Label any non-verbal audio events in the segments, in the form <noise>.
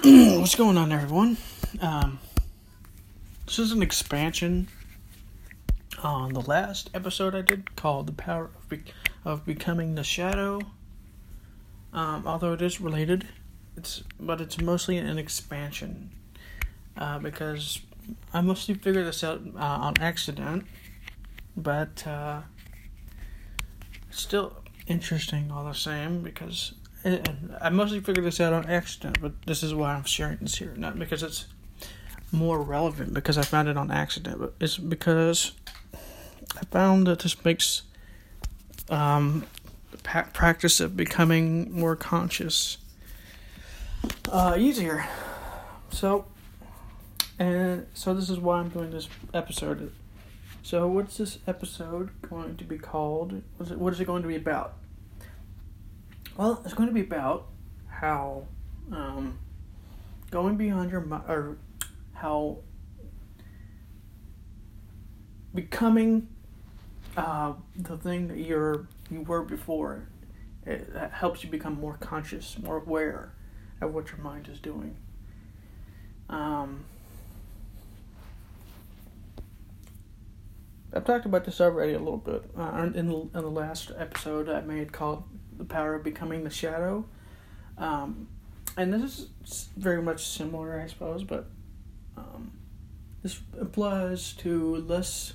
<clears throat> What's going on, everyone? Um, this is an expansion on the last episode I did called "The Power of, Be- of Becoming the Shadow." Um, although it is related, it's but it's mostly an expansion uh, because I mostly figured this out uh, on accident, but uh, still interesting all the same because I mostly figured this out on accident, but this is why I'm sharing this here. Not because it's more relevant because I found it on accident, but it's because I found that this makes um, the practice of becoming more conscious uh, easier. So, and so this is why I'm doing this episode. So, what's this episode going to be called? What is it, what is it going to be about? Well, it's going to be about how um, going beyond your mind, or how becoming uh, the thing that you're you were before it, it helps you become more conscious, more aware of what your mind is doing. Um, I've talked about this already a little bit uh, in, the, in the last episode I made called "The Power of Becoming the Shadow," um, and this is very much similar, I suppose, but um, this applies to less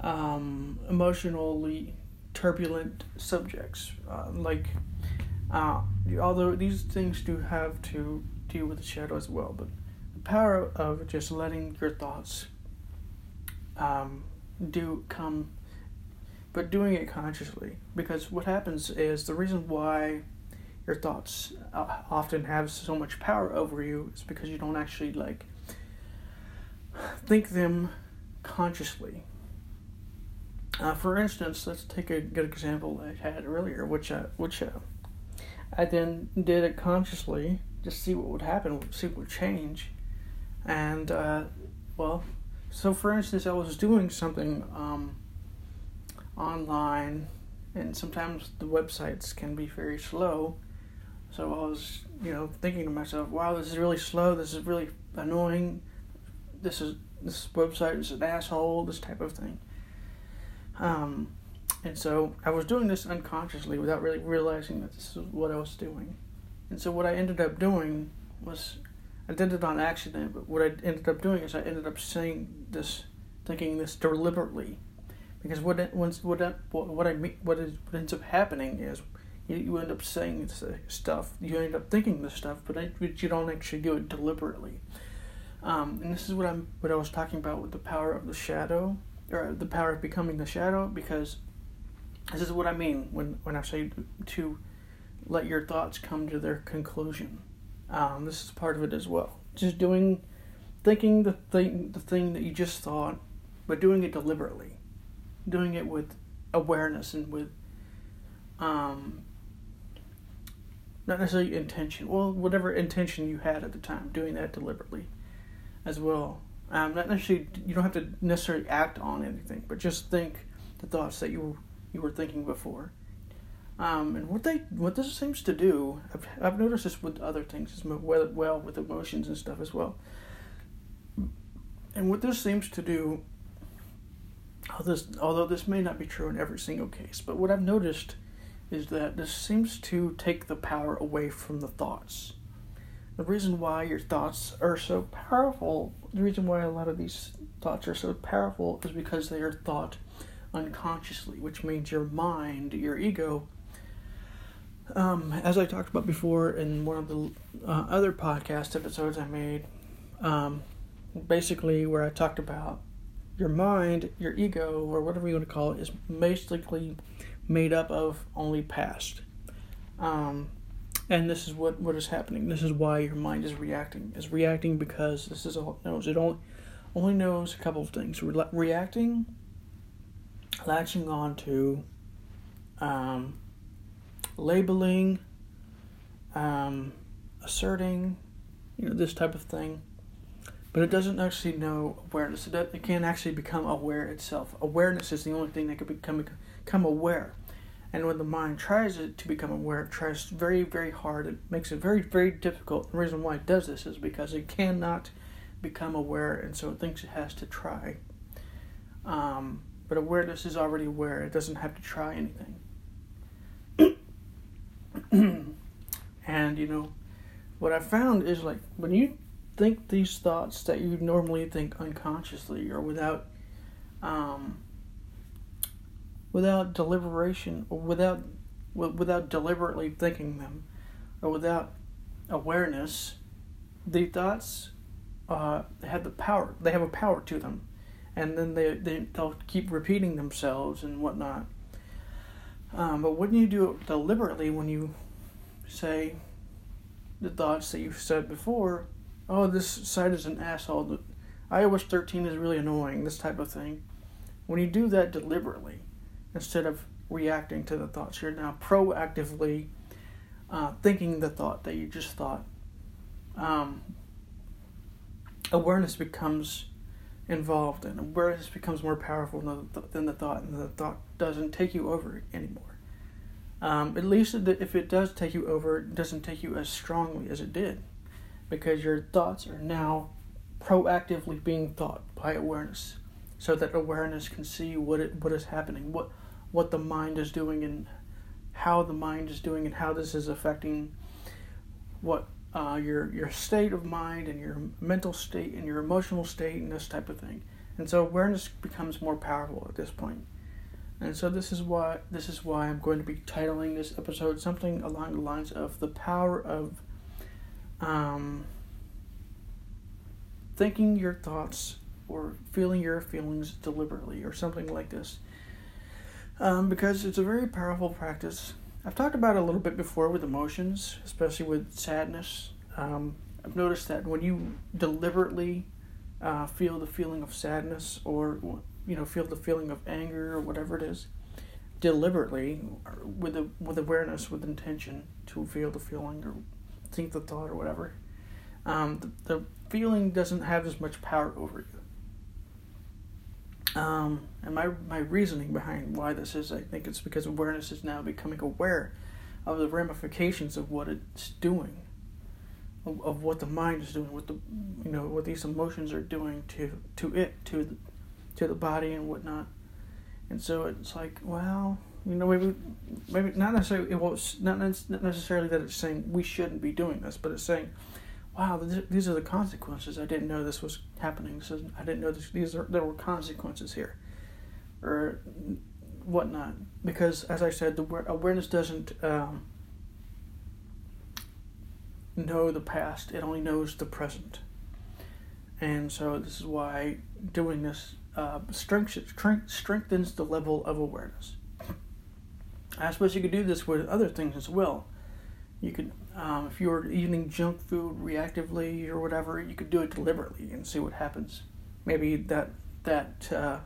um, emotionally turbulent subjects, uh, like uh, although these things do have to deal with the shadow as well, but the power of just letting your thoughts um, do come, but doing it consciously. Because what happens is the reason why your thoughts uh, often have so much power over you is because you don't actually like think them consciously. Uh, for instance, let's take a good example I had earlier, which uh, which uh, I then did it consciously, just see what would happen, see what would change, and uh, well, so for instance, I was doing something um, online, and sometimes the websites can be very slow. So I was, you know, thinking to myself, "Wow, this is really slow. This is really annoying. This is this website is an asshole. This type of thing." Um, and so I was doing this unconsciously without really realizing that this is what I was doing. And so what I ended up doing was I did it on accident, but what I ended up doing is I ended up saying this, thinking this deliberately, because what it, once what I, what I mean, what is what ends up happening is you, you end up saying stuff, you end up thinking this stuff, but, I, but you don't actually do it deliberately. Um, and this is what I'm what I was talking about with the power of the shadow, or the power of becoming the shadow, because this is what I mean when when I say to let your thoughts come to their conclusion. Um, this is part of it as well. Just doing, thinking the thing, the thing that you just thought, but doing it deliberately, doing it with awareness and with, um, not necessarily intention. Well, whatever intention you had at the time, doing that deliberately, as well. Um, not necessarily. You don't have to necessarily act on anything, but just think the thoughts that you you were thinking before um, and what they what this seems to do, I've, I've noticed this with other things as well, well with emotions and stuff as well. And what this seems to do, this, although this may not be true in every single case, but what I've noticed is that this seems to take the power away from the thoughts. The reason why your thoughts are so powerful, the reason why a lot of these thoughts are so powerful is because they are thought unconsciously, which means your mind, your ego, um, as I talked about before in one of the uh, other podcast episodes I made, um, basically where I talked about your mind, your ego, or whatever you want to call it, is basically made up of only past. Um, and this is what, what is happening. This is why your mind is reacting. Is reacting because this is all it knows. It only only knows a couple of things. Re- reacting, latching on to, um, labeling, um, asserting, you know, this type of thing. But it doesn't actually know awareness. It, it can't actually become aware itself. Awareness is the only thing that can become become aware. And when the mind tries it to become aware, it tries very, very hard. It makes it very, very difficult. The reason why it does this is because it cannot become aware, and so it thinks it has to try. Um, but awareness is already aware, it doesn't have to try anything. <coughs> and, you know, what I found is like when you think these thoughts that you normally think unconsciously or without um, without deliberation or without without deliberately thinking them or without awareness the thoughts uh, have the power they have a power to them. And then they, they they'll keep repeating themselves and whatnot. Um, but when you do it deliberately when you say the thoughts that you've said before oh this site is an asshole ios 13 is really annoying this type of thing when you do that deliberately instead of reacting to the thoughts. You're now proactively uh, thinking the thought that you just thought. Um, awareness becomes involved, and awareness becomes more powerful than the, than the thought, and the thought doesn't take you over anymore. Um, at least if it does take you over, it doesn't take you as strongly as it did, because your thoughts are now proactively being thought by awareness, so that awareness can see what it what is happening, what what the mind is doing and how the mind is doing and how this is affecting what uh, your your state of mind and your mental state and your emotional state and this type of thing. And so awareness becomes more powerful at this point. And so this is why this is why I'm going to be titling this episode something along the lines of the power of um, thinking your thoughts or feeling your feelings deliberately or something like this um, because it's a very powerful practice. I've talked about it a little bit before with emotions, especially with sadness. Um, I've noticed that when you deliberately uh, feel the feeling of sadness or you know feel the feeling of anger or whatever it is, deliberately with a, with awareness, with intention to feel the feeling or think the thought or whatever, um, the, the feeling doesn't have as much power over you. Um, and my, my reasoning behind why this is, I think it's because awareness is now becoming aware of the ramifications of what it's doing, of, of what the mind is doing, what the you know what these emotions are doing to to it, to the, to the body and whatnot. And so it's like, well, you know, maybe maybe not necessarily it was not necessarily that it's saying we shouldn't be doing this, but it's saying wow, these are the consequences. I didn't know this was happening. So I didn't know this, these are there were consequences here, or whatnot. Because as I said, the awareness doesn't um, know the past; it only knows the present. And so this is why doing this uh, strengthens the level of awareness. I suppose you could do this with other things as well. You could um, if you're eating junk food reactively or whatever, you could do it deliberately and see what happens. Maybe that that uh,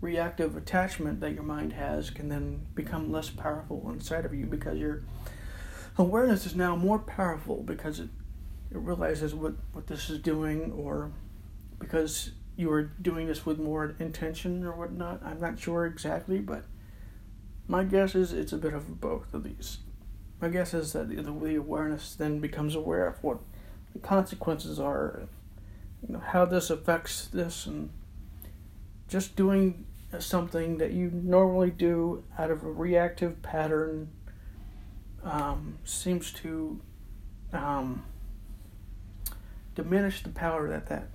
reactive attachment that your mind has can then become less powerful inside of you because your awareness is now more powerful because it, it realizes what, what this is doing or because you are doing this with more intention or whatnot. I'm not sure exactly, but my guess is it's a bit of both of these my guess is that the, the awareness then becomes aware of what the consequences are, you know, how this affects this, and just doing something that you normally do out of a reactive pattern um, seems to um, diminish the power that that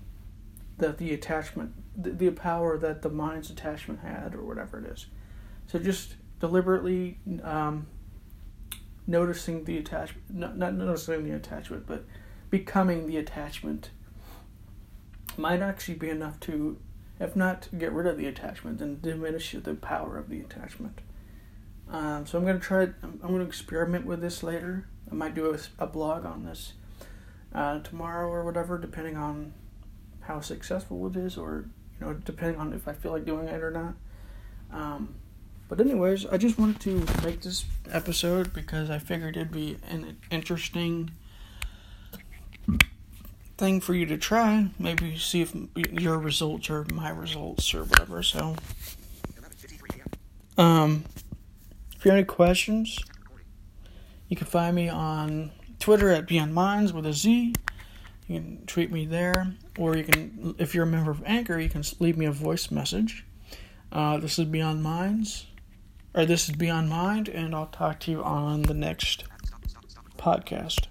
that the attachment, the, the power that the mind's attachment had, or whatever it is. So just deliberately um, noticing the attachment, not, not noticing the attachment, but becoming the attachment might actually be enough to, if not get rid of the attachment, then diminish the power of the attachment. Um, so I'm going to try, I'm, I'm going to experiment with this later. I might do a, a blog on this uh, tomorrow or whatever, depending on how successful it is, or you know, depending on if I feel like doing it or not. Um, but anyways, I just wanted to make this episode because I figured it'd be an interesting thing for you to try. Maybe see if your results or my results or whatever. So, um, if you have any questions, you can find me on Twitter at Beyond Minds with a Z. You can tweet me there, or you can, if you're a member of Anchor, you can leave me a voice message. Uh, this is Beyond Minds. All right, this is Beyond Mind, and I'll talk to you on the next podcast.